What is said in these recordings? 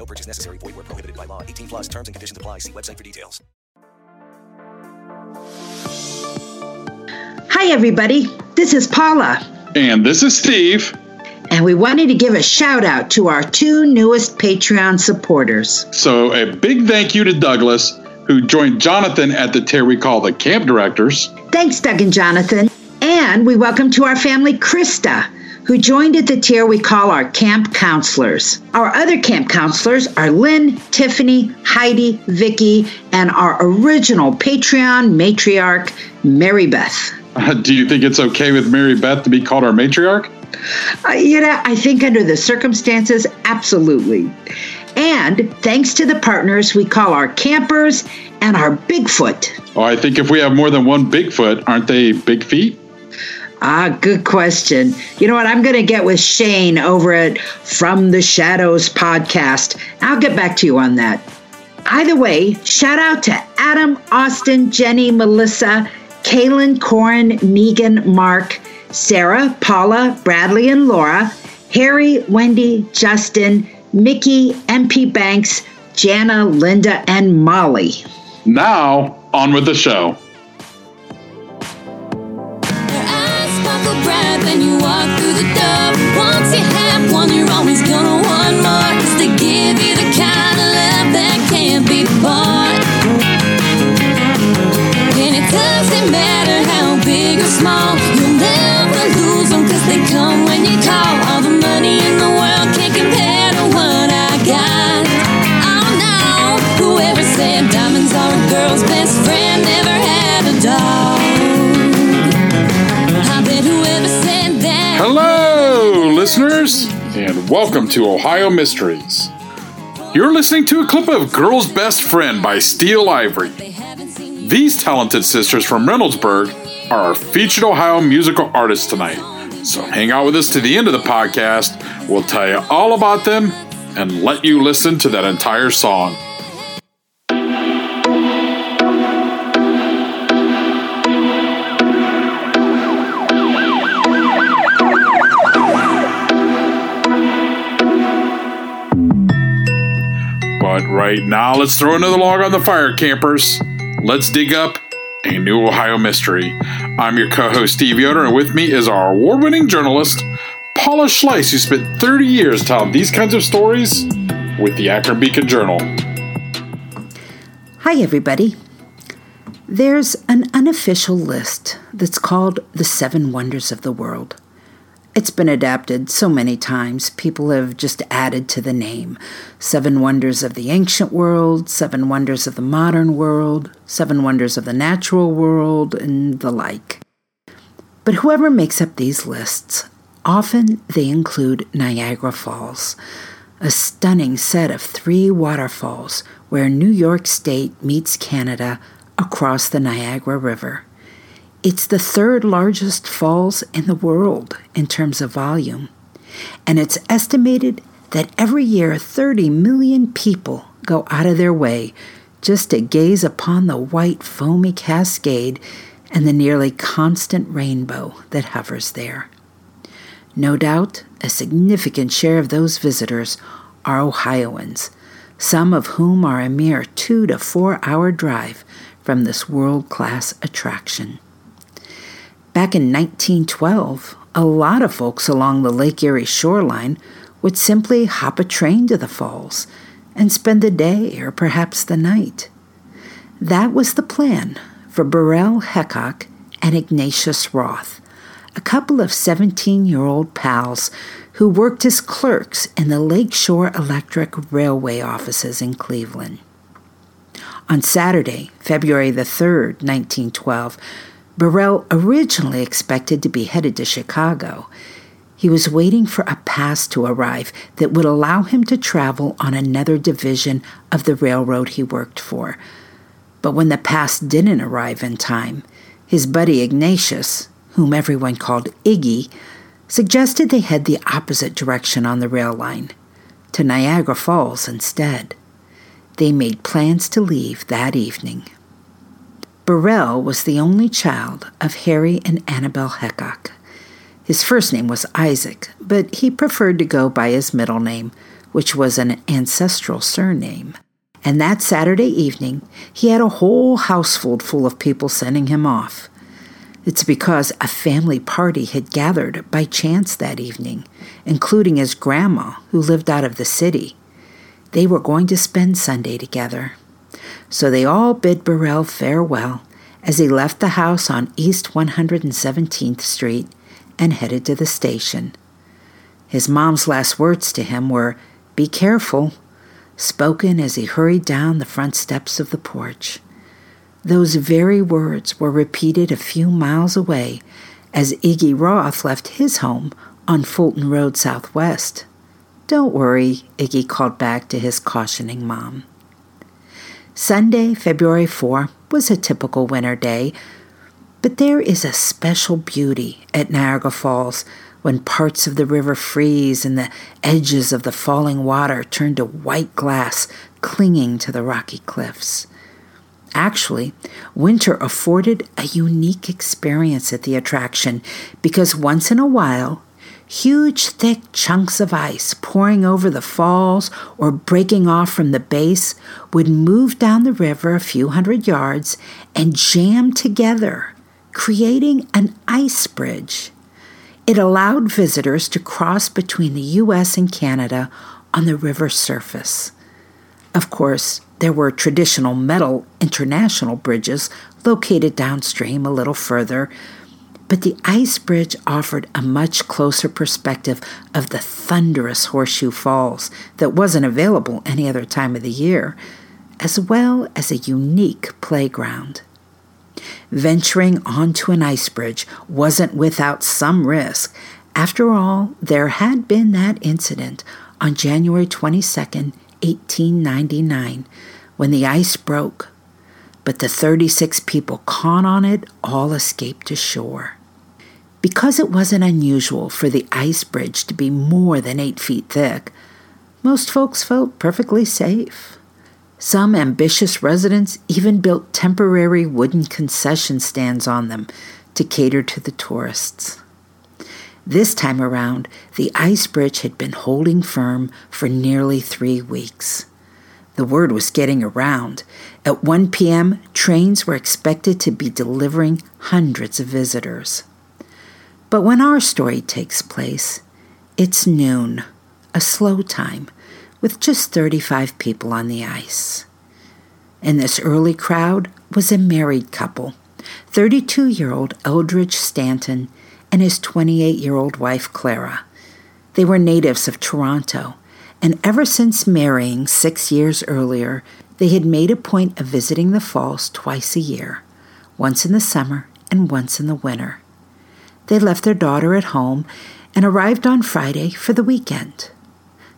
No purchase necessary. Void where prohibited by law. 18 plus terms and conditions apply. See website for details. Hi, everybody. This is Paula, And this is Steve. and we wanted to give a shout out to our two newest Patreon supporters. So, a big thank you to Douglas, who joined Jonathan at the tier we call the Camp Directors. Thanks, Doug and Jonathan. And we welcome to our family Krista, who joined at the tier we call our camp counselors. Our other camp counselors are Lynn, Tiffany, Heidi, Vicky, and our original Patreon matriarch, Mary Beth. Uh, do you think it's okay with Mary Beth to be called our matriarch? Uh, you know, I think under the circumstances, absolutely. And thanks to the partners we call our campers and our Bigfoot. Oh, I think if we have more than one Bigfoot, aren't they big feet? Ah, good question. You know what? I'm going to get with Shane over at From the Shadows podcast. I'll get back to you on that. Either way, shout out to Adam, Austin, Jenny, Melissa, Kaylin, Corin, Megan, Mark, Sarah, Paula, Bradley, and Laura, Harry, Wendy, Justin, Mickey, MP Banks, Jana, Linda, and Molly. Now, on with the show. The welcome to Ohio Mysteries. You're listening to a clip of Girl's Best Friend by Steel Ivory. These talented sisters from Reynoldsburg are our featured Ohio musical artists tonight. So hang out with us to the end of the podcast. We'll tell you all about them and let you listen to that entire song. But right now, let's throw another log on the fire, campers. Let's dig up a new Ohio mystery. I'm your co host, Steve Yoder, and with me is our award winning journalist, Paula Schleis, who spent 30 years telling these kinds of stories with the Akron Beacon Journal. Hi, everybody. There's an unofficial list that's called the Seven Wonders of the World. It's been adapted so many times, people have just added to the name. Seven Wonders of the Ancient World, Seven Wonders of the Modern World, Seven Wonders of the Natural World, and the like. But whoever makes up these lists, often they include Niagara Falls, a stunning set of three waterfalls where New York State meets Canada across the Niagara River. It's the third largest falls in the world in terms of volume, and it's estimated that every year 30 million people go out of their way just to gaze upon the white foamy cascade and the nearly constant rainbow that hovers there. No doubt, a significant share of those visitors are Ohioans, some of whom are a mere two to four hour drive from this world class attraction. Back in 1912, a lot of folks along the Lake Erie shoreline would simply hop a train to the falls and spend the day or perhaps the night. That was the plan for Burrell Heacock and Ignatius Roth, a couple of 17 year old pals who worked as clerks in the Lakeshore Electric Railway offices in Cleveland. On Saturday, February the 3rd, 1912, Burrell originally expected to be headed to Chicago. He was waiting for a pass to arrive that would allow him to travel on another division of the railroad he worked for. But when the pass didn't arrive in time, his buddy Ignatius, whom everyone called Iggy, suggested they head the opposite direction on the rail line, to Niagara Falls instead. They made plans to leave that evening. Burrell was the only child of Harry and Annabel Heacock. His first name was Isaac, but he preferred to go by his middle name, which was an ancestral surname. And that Saturday evening, he had a whole houseful full of people sending him off. It's because a family party had gathered by chance that evening, including his grandma, who lived out of the city. They were going to spend Sunday together. So they all bid Burrell farewell as he left the house on East 117th Street and headed to the station. His mom's last words to him were, Be careful, spoken as he hurried down the front steps of the porch. Those very words were repeated a few miles away as Iggy Roth left his home on Fulton Road Southwest. Don't worry, Iggy called back to his cautioning mom. Sunday, February 4, was a typical winter day, but there is a special beauty at Niagara Falls when parts of the river freeze and the edges of the falling water turn to white glass clinging to the rocky cliffs. Actually, winter afforded a unique experience at the attraction because once in a while, huge, thick chunks of ice pouring over the falls or breaking off from the base would move down the river a few hundred yards and jam together, creating an ice bridge. It allowed visitors to cross between the U.S. and Canada on the river surface. Of course, there were traditional metal international bridges located downstream a little further, but the ice bridge offered a much closer perspective of the thunderous Horseshoe Falls that wasn't available any other time of the year, as well as a unique playground. Venturing onto an ice bridge wasn't without some risk. After all, there had been that incident on January 22nd, 1899, when the ice broke, but the 36 people caught on it all escaped to shore. Because it wasn't unusual for the ice bridge to be more than eight feet thick, most folks felt perfectly safe. Some ambitious residents even built temporary wooden concession stands on them to cater to the tourists. This time around, the ice bridge had been holding firm for nearly three weeks. The word was getting around. At 1 p.m., trains were expected to be delivering hundreds of visitors. But when our story takes place, it's noon, a slow time, with just 35 people on the ice. In this early crowd was a married couple 32 year old Eldridge Stanton and his 28 year old wife Clara. They were natives of Toronto and ever since marrying six years earlier, they had made a point of visiting the falls twice a year, once in the summer and once in the winter. They left their daughter at home and arrived on Friday for the weekend.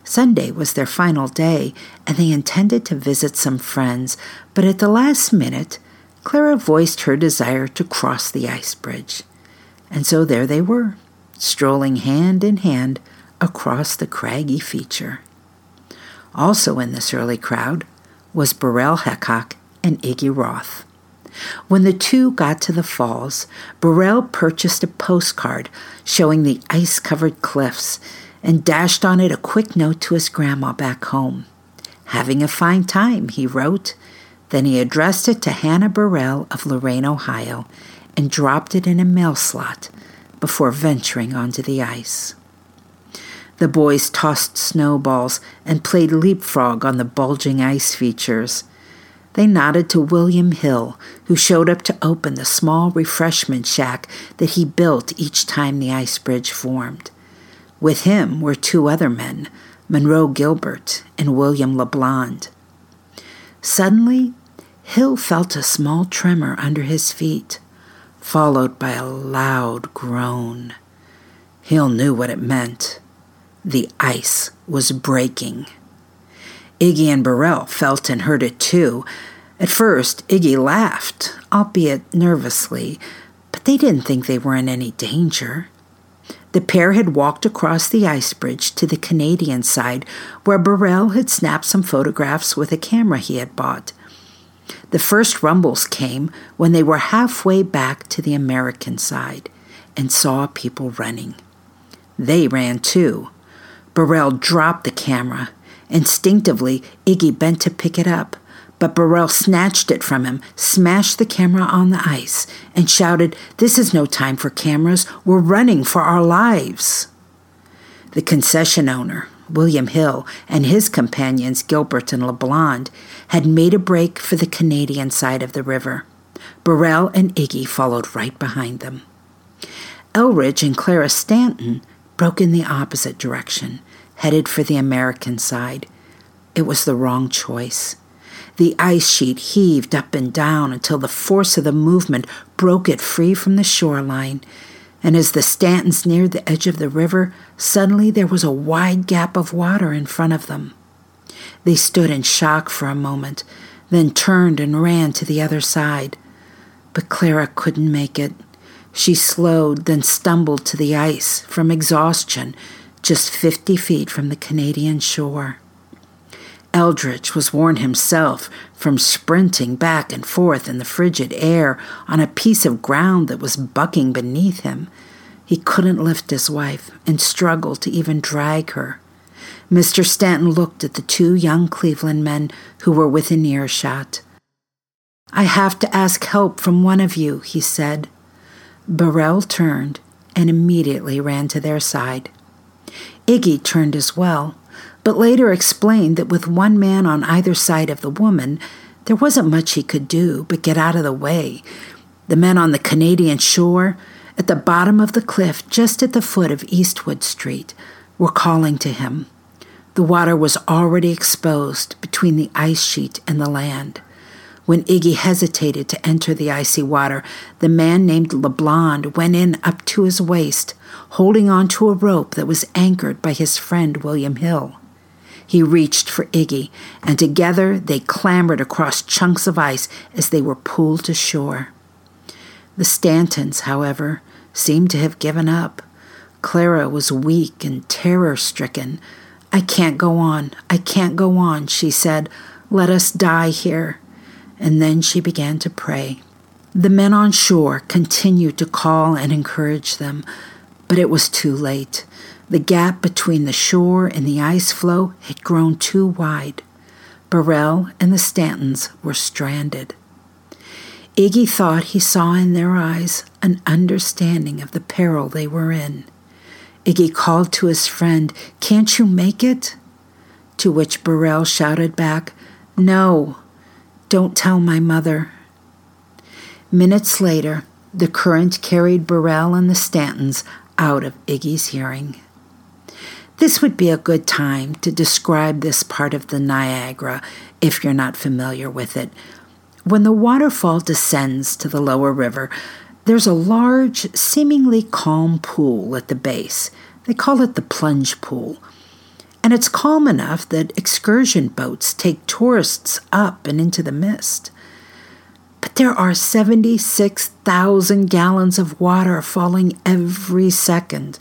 Sunday was their final day, and they intended to visit some friends, but at the last minute, Clara voiced her desire to cross the ice bridge. And so there they were, strolling hand in hand across the craggy feature. Also in this early crowd was Burrell Heacock and Iggy Roth. When the two got to the falls, Burrell purchased a postcard showing the ice covered cliffs and dashed on it a quick note to his grandma back home. Having a fine time, he wrote. Then he addressed it to Hannah Burrell of Lorain, Ohio, and dropped it in a mail slot before venturing onto the ice. The boys tossed snowballs and played leapfrog on the bulging ice features. They nodded to William Hill, who showed up to open the small refreshment shack that he built each time the ice bridge formed. With him were two other men, Monroe Gilbert and William LeBlond. Suddenly, Hill felt a small tremor under his feet, followed by a loud groan. Hill knew what it meant. The ice was breaking. Iggy and Burrell felt and heard it too, At first, Iggy laughed, albeit nervously, but they didn't think they were in any danger. The pair had walked across the ice bridge to the Canadian side, where Burrell had snapped some photographs with a camera he had bought. The first rumbles came when they were halfway back to the American side and saw people running. They ran too. Burrell dropped the camera. Instinctively, Iggy bent to pick it up, but Burrell snatched it from him, smashed the camera on the ice, and shouted, This is no time for cameras. We're running for our lives. The concession owner, William Hill, and his companions, Gilbert and LeBlond, had made a break for the Canadian side of the river. Burrell and Iggy followed right behind them. Eldridge and Clara Stanton broke in the opposite direction, headed for the American side. It was the wrong choice. The ice sheet heaved up and down until the force of the movement broke it free from the shoreline. And as the Stantons neared the edge of the river, suddenly there was a wide gap of water in front of them. They stood in shock for a moment, then turned and ran to the other side. But Clara couldn't make it. She slowed, then stumbled to the ice from exhaustion, just fifty feet from the Canadian shore. Eldridge was worn himself from sprinting back and forth in the frigid air on a piece of ground that was bucking beneath him. He couldn't lift his wife and struggled to even drag her. Mr. Stanton looked at the two young Cleveland men who were within earshot. I have to ask help from one of you, he said. Burrell turned and immediately ran to their side. Iggy turned as well but later explained that with one man on either side of the woman, there wasn't much he could do but get out of the way. The men on the Canadian shore, at the bottom of the cliff just at the foot of Eastwood Street, were calling to him. The water was already exposed between the ice sheet and the land. When Iggy hesitated to enter the icy water, the man named LeBlond went in up to his waist, holding on to a rope that was anchored by his friend William Hill. He reached for Iggy, and together they clambered across chunks of ice as they were pulled to shore. The Stantons, however, seemed to have given up. Clara was weak and terror stricken. I can't go on, I can't go on, she said. Let us die here. And then she began to pray. The men on shore continued to call and encourage them, but it was too late. The gap between the shore and the ice floe had grown too wide. Burrell and the Stantons were stranded. Iggy thought he saw in their eyes an understanding of the peril they were in. Iggy called to his friend, Can't you make it? To which Burrell shouted back, No, don't tell my mother. Minutes later, the current carried Burrell and the Stantons out of Iggy's hearing. This would be a good time to describe this part of the Niagara if you're not familiar with it. When the waterfall descends to the lower river, there's a large, seemingly calm pool at the base. They call it the plunge pool. And it's calm enough that excursion boats take tourists up and into the mist. But there are 76,000 gallons of water falling every second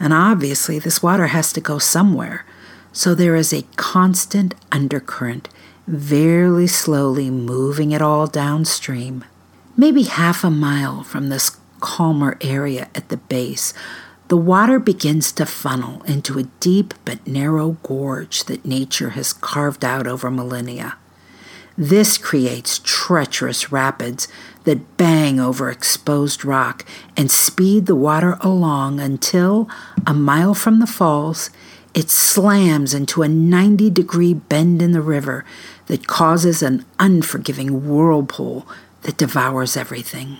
and obviously, this water has to go somewhere. So there is a constant undercurrent, very slowly moving it all downstream. Maybe half a mile from this calmer area at the base, the water begins to funnel into a deep but narrow gorge that nature has carved out over millennia. This creates treacherous rapids that bang over exposed rock and speed the water along until, a mile from the falls, it slams into a 90 degree bend in the river that causes an unforgiving whirlpool that devours everything.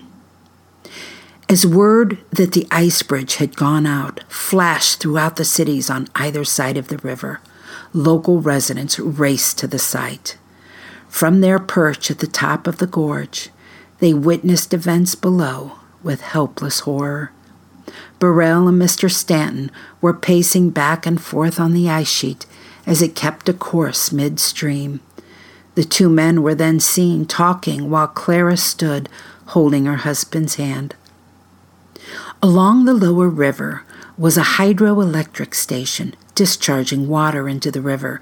As word that the ice bridge had gone out flashed throughout the cities on either side of the river, local residents raced to the site. From their perch at the top of the gorge, they witnessed events below with helpless horror. Burrell and Mr. Stanton were pacing back and forth on the ice sheet as it kept a course midstream. The two men were then seen talking while Clara stood holding her husband's hand. Along the lower river was a hydroelectric station discharging water into the river,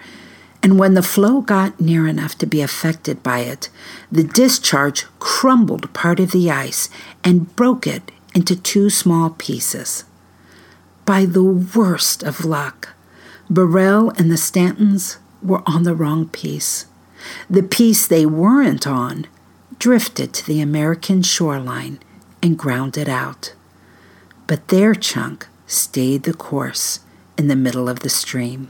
and when the flow got near enough to be affected by it, the discharge crumbled part of the ice and broke it into two small pieces. By the worst of luck, Burrell and the Stantons were on the wrong piece. The piece they weren't on drifted to the American shoreline and grounded out. But their chunk stayed the course in the middle of the stream.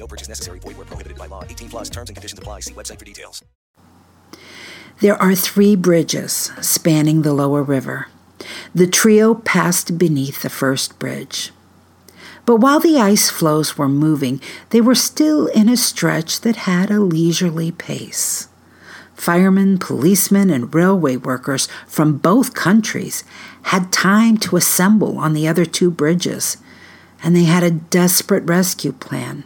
No purchase necessary. Void where prohibited by law. 18 plus terms and conditions apply. See website for details. There are three bridges spanning the lower river. The trio passed beneath the first bridge. But while the ice floes were moving, they were still in a stretch that had a leisurely pace. Firemen, policemen, and railway workers from both countries had time to assemble on the other two bridges, and they had a desperate rescue plan.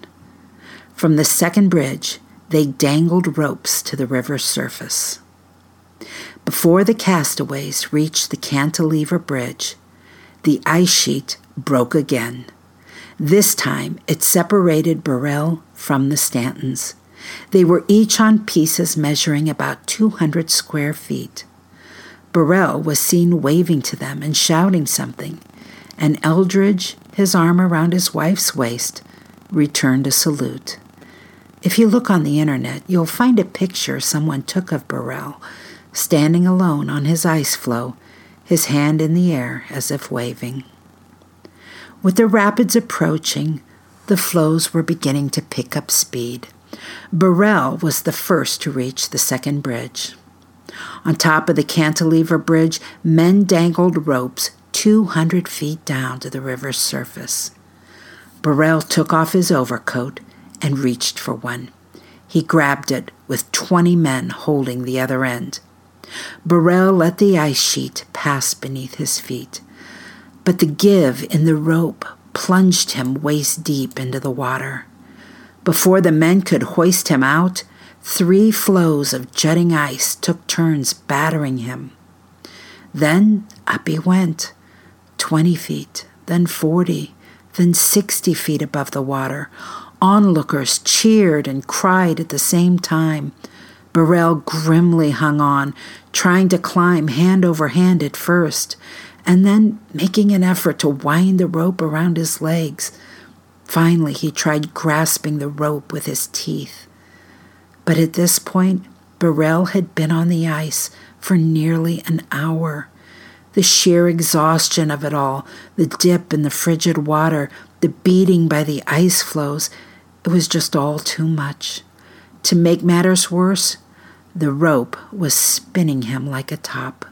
From the second bridge, they dangled ropes to the river's surface. Before the castaways reached the cantilever bridge, the ice sheet broke again. This time it separated Burrell from the Stantons. They were each on pieces measuring about 200 square feet. Burrell was seen waving to them and shouting something, and Eldridge, his arm around his wife's waist, returned a salute. If you look on the internet, you'll find a picture someone took of Burrell, standing alone on his ice floe, his hand in the air as if waving. With the rapids approaching, the floes were beginning to pick up speed. Burrell was the first to reach the second bridge. On top of the cantilever bridge, men dangled ropes 200 feet down to the river's surface. Burrell took off his overcoat and reached for one. He grabbed it with 20 men holding the other end. Burrell let the ice sheet pass beneath his feet but the give in the rope plunged him waist deep into the water. Before the men could hoist him out, three floes of jutting ice took turns battering him. Then up he went, twenty feet, then forty, then sixty feet above the water. Onlookers cheered and cried at the same time. Burrell grimly hung on, trying to climb hand over hand at first and then making an effort to wind the rope around his legs. Finally, he tried grasping the rope with his teeth. But at this point, Burrell had been on the ice for nearly an hour. The sheer exhaustion of it all, the dip in the frigid water, the beating by the ice floes, it was just all too much. To make matters worse, the rope was spinning him like a top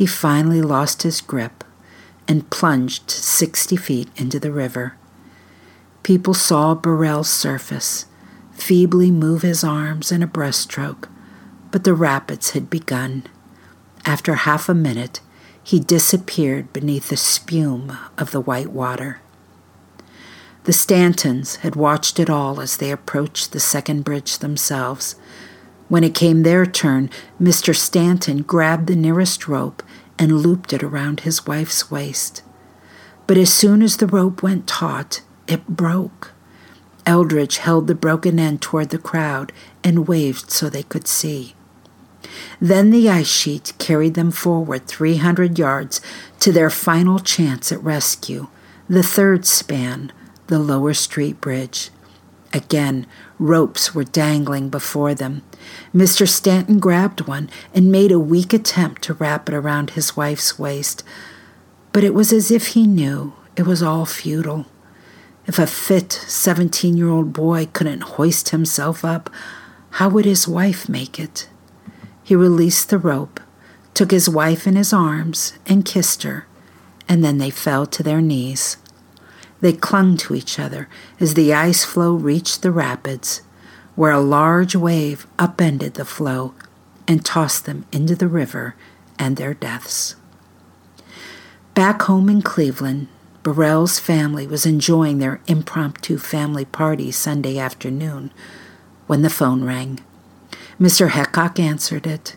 he finally lost his grip and plunged 60 feet into the river. People saw Burrell surface, feebly move his arms in a breaststroke, but the rapids had begun. After half a minute, he disappeared beneath the spume of the white water. The Stantons had watched it all as they approached the second bridge themselves. When it came their turn, Mr. Stanton grabbed the nearest rope and looped it around his wife's waist. But as soon as the rope went taut, it broke. Eldridge held the broken end toward the crowd and waved so they could see. Then the ice sheet carried them forward 300 yards to their final chance at rescue, the third span, the lower street bridge. Again, ropes were dangling before them. Mr. Stanton grabbed one and made a weak attempt to wrap it around his wife's waist, but it was as if he knew it was all futile. If a fit 17 year old boy couldn't hoist himself up, how would his wife make it? He released the rope, took his wife in his arms, and kissed her, and then they fell to their knees. They clung to each other as the ice floe reached the rapids, where a large wave upended the floe and tossed them into the river and their deaths. Back home in Cleveland, Burrell's family was enjoying their impromptu family party Sunday afternoon when the phone rang. Mr. Heacock answered it.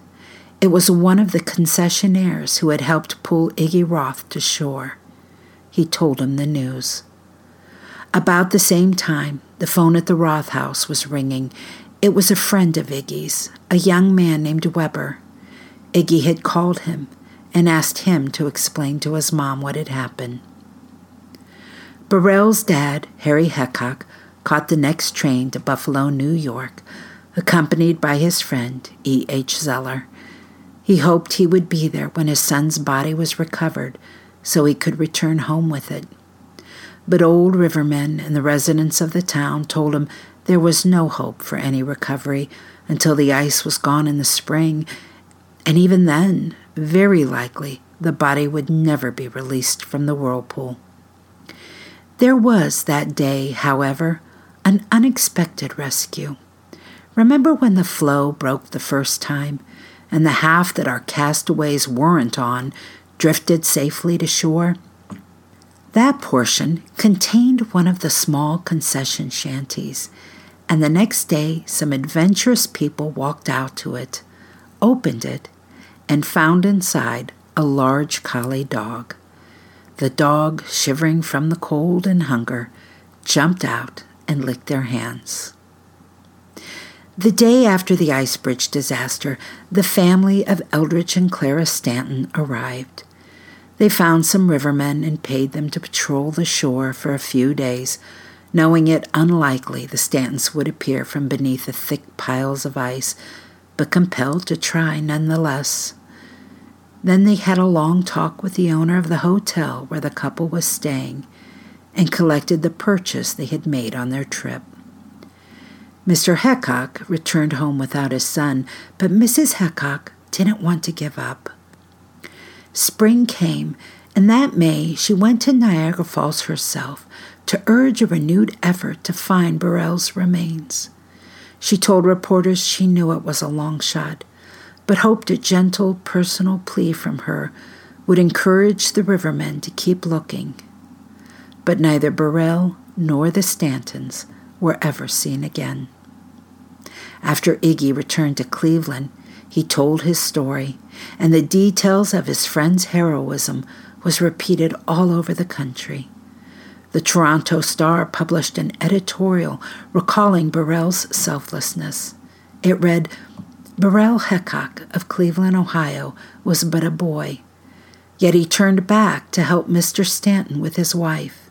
It was one of the concessionaires who had helped pull Iggy Roth to shore. He told him the news. About the same time, the phone at the Roth house was ringing. It was a friend of Iggy's, a young man named Weber. Iggy had called him and asked him to explain to his mom what had happened. Burrell's dad, Harry Heacock, caught the next train to Buffalo, New York, accompanied by his friend, E. H. Zeller. He hoped he would be there when his son's body was recovered so he could return home with it. But old rivermen and the residents of the town told him there was no hope for any recovery until the ice was gone in the spring, and even then, very likely, the body would never be released from the whirlpool. There was that day, however, an unexpected rescue. Remember when the floe broke the first time, and the half that our castaways weren't on drifted safely to shore? That portion contained one of the small concession shanties, and the next day some adventurous people walked out to it, opened it, and found inside a large collie dog. The dog, shivering from the cold and hunger, jumped out and licked their hands. The day after the ice bridge disaster, the family of Eldridge and Clara Stanton arrived. They found some rivermen and paid them to patrol the shore for a few days, knowing it unlikely the Stantons would appear from beneath the thick piles of ice, but compelled to try nonetheless. Then they had a long talk with the owner of the hotel where the couple was staying and collected the purchase they had made on their trip. Mr. Heacock returned home without his son, but Mrs. Heacock didn't want to give up. Spring came, and that May she went to Niagara Falls herself to urge a renewed effort to find Burrell's remains. She told reporters she knew it was a long shot, but hoped a gentle personal plea from her would encourage the rivermen to keep looking. But neither Burrell nor the Stantons were ever seen again. After Iggy returned to Cleveland, he told his story, and the details of his friend's heroism was repeated all over the country. The Toronto Star published an editorial recalling Burrell's selflessness. It read, Burrell Heacock of Cleveland, Ohio, was but a boy, yet he turned back to help Mr. Stanton with his wife.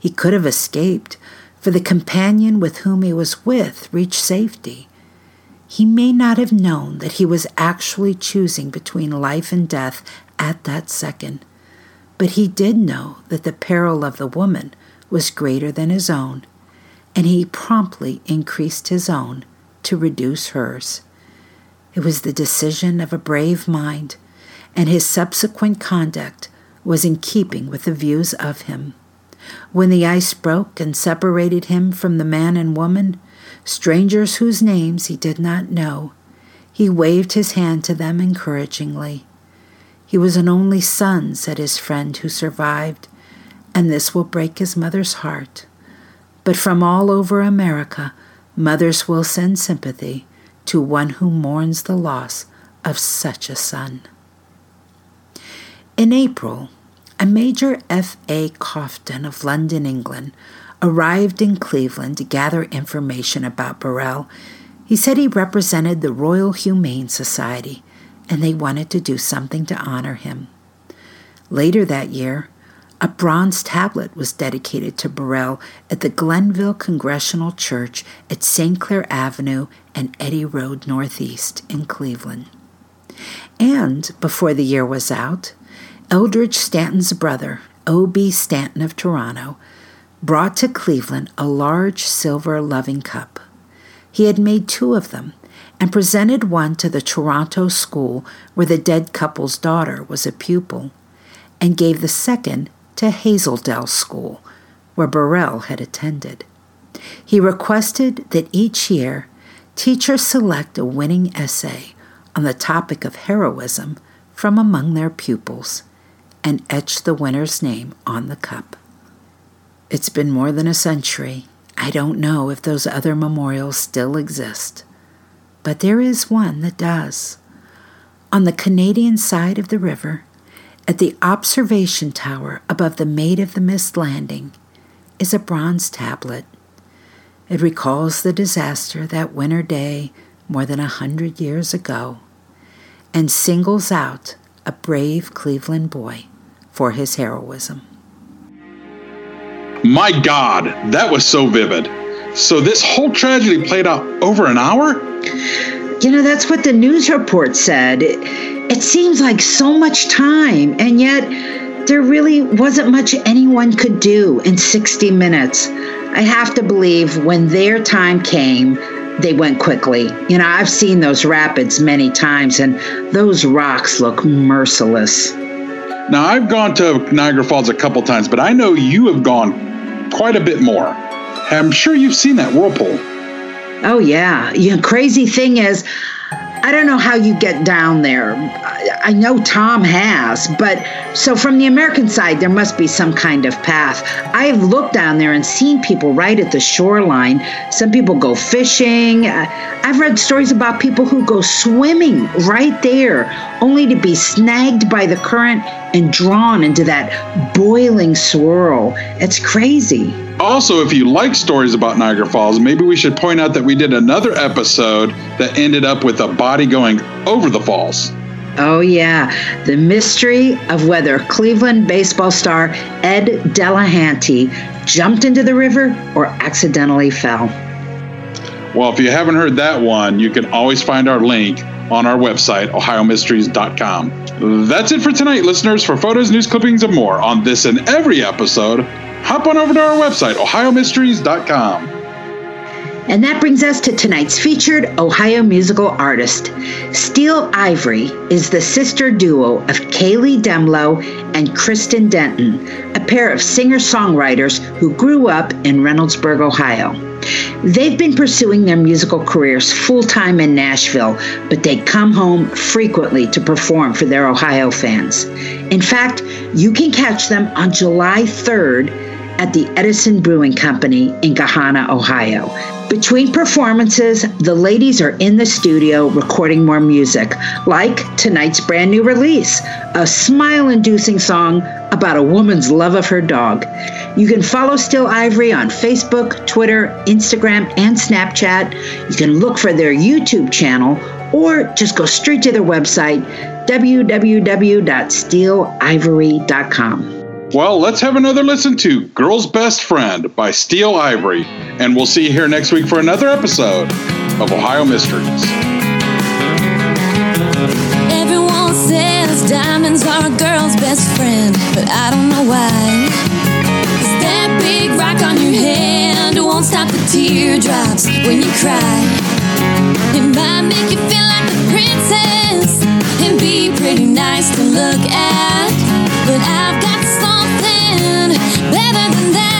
He could have escaped, for the companion with whom he was with reached safety. He may not have known that he was actually choosing between life and death at that second, but he did know that the peril of the woman was greater than his own, and he promptly increased his own to reduce hers. It was the decision of a brave mind, and his subsequent conduct was in keeping with the views of him. When the ice broke and separated him from the man and woman, strangers whose names he did not know, he waved his hand to them encouragingly. He was an only son, said his friend who survived, and this will break his mother's heart. But from all over America, mothers will send sympathy to one who mourns the loss of such a son. In April, a Major F. A. Cofton of London, England, arrived in Cleveland to gather information about Burrell. He said he represented the Royal Humane Society and they wanted to do something to honor him. Later that year, a bronze tablet was dedicated to Burrell at the Glenville Congregational Church at St. Clair Avenue and Eddy Road Northeast in Cleveland. And before the year was out, Eldridge Stanton's brother, O.B. Stanton of Toronto, brought to Cleveland a large silver loving cup. He had made two of them, and presented one to the Toronto school where the dead couple's daughter was a pupil, and gave the second to Hazeldell School, where Burrell had attended. He requested that each year teachers select a winning essay on the topic of heroism from among their pupils and etch the winner's name on the cup. It's been more than a century. I don't know if those other memorials still exist, but there is one that does. On the Canadian side of the river, at the observation tower above the Maid of the Mist landing, is a bronze tablet. It recalls the disaster that winter day more than a hundred years ago and singles out a brave Cleveland boy for his heroism. My God, that was so vivid. So this whole tragedy played out over an hour? You know, that's what the news report said. It, it seems like so much time, and yet there really wasn't much anyone could do in 60 minutes. I have to believe when their time came, they went quickly. You know, I've seen those rapids many times, and those rocks look merciless. Now, I've gone to Niagara Falls a couple times, but I know you have gone quite a bit more. I'm sure you've seen that whirlpool. Oh, yeah. Know, crazy thing is, I don't know how you get down there. I know Tom has, but so from the American side, there must be some kind of path. I've looked down there and seen people right at the shoreline. Some people go fishing. Uh, I've read stories about people who go swimming right there, only to be snagged by the current and drawn into that boiling swirl. It's crazy. Also, if you like stories about Niagara Falls, maybe we should point out that we did another episode that ended up with a body going over the falls. Oh, yeah. The mystery of whether Cleveland baseball star Ed Delahanty jumped into the river or accidentally fell. Well, if you haven't heard that one, you can always find our link on our website, ohiomysteries.com. That's it for tonight, listeners. For photos, news clippings, and more on this and every episode, hop on over to our website, ohiomysteries.com. And that brings us to tonight's featured Ohio musical artist. Steel Ivory is the sister duo of Kaylee Demlow and Kristen Denton, a pair of singer songwriters who grew up in Reynoldsburg, Ohio. They've been pursuing their musical careers full time in Nashville, but they come home frequently to perform for their Ohio fans. In fact, you can catch them on July 3rd at the Edison Brewing Company in Gahanna, Ohio. Between performances, the ladies are in the studio recording more music, like tonight's brand new release, a smile inducing song about a woman's love of her dog. You can follow Steel Ivory on Facebook, Twitter, Instagram, and Snapchat. You can look for their YouTube channel or just go straight to their website, www.steelivory.com. Well, let's have another listen to Girl's Best Friend by Steel Ivory, and we'll see you here next week for another episode of Ohio Mysteries. Everyone says diamonds are a girl's best friend, but I don't know why. 'Cause that big rock on your hand won't stop the teardrops when you cry. It might make you feel like a princess and be pretty nice to look at, but I've got better than that.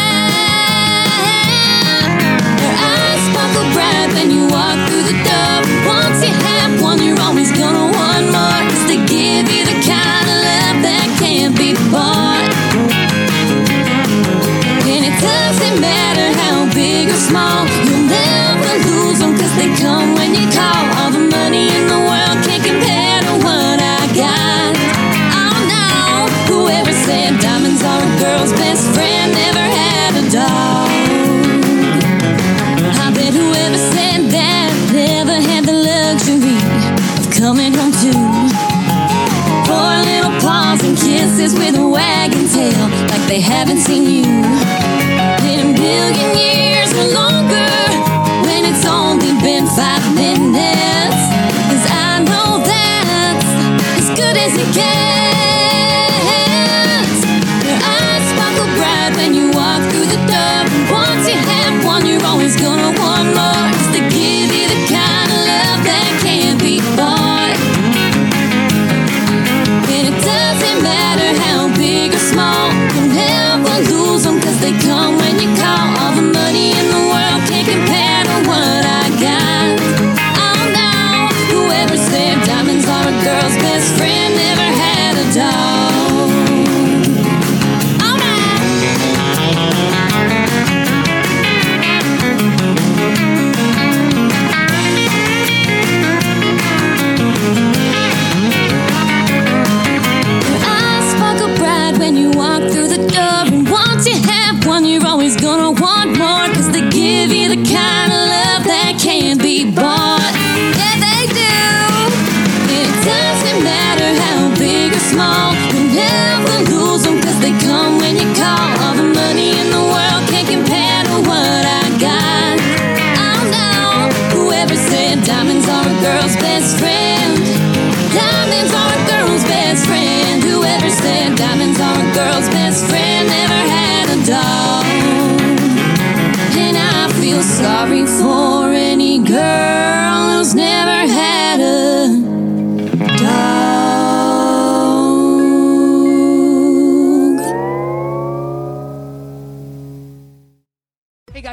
girls.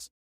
plus.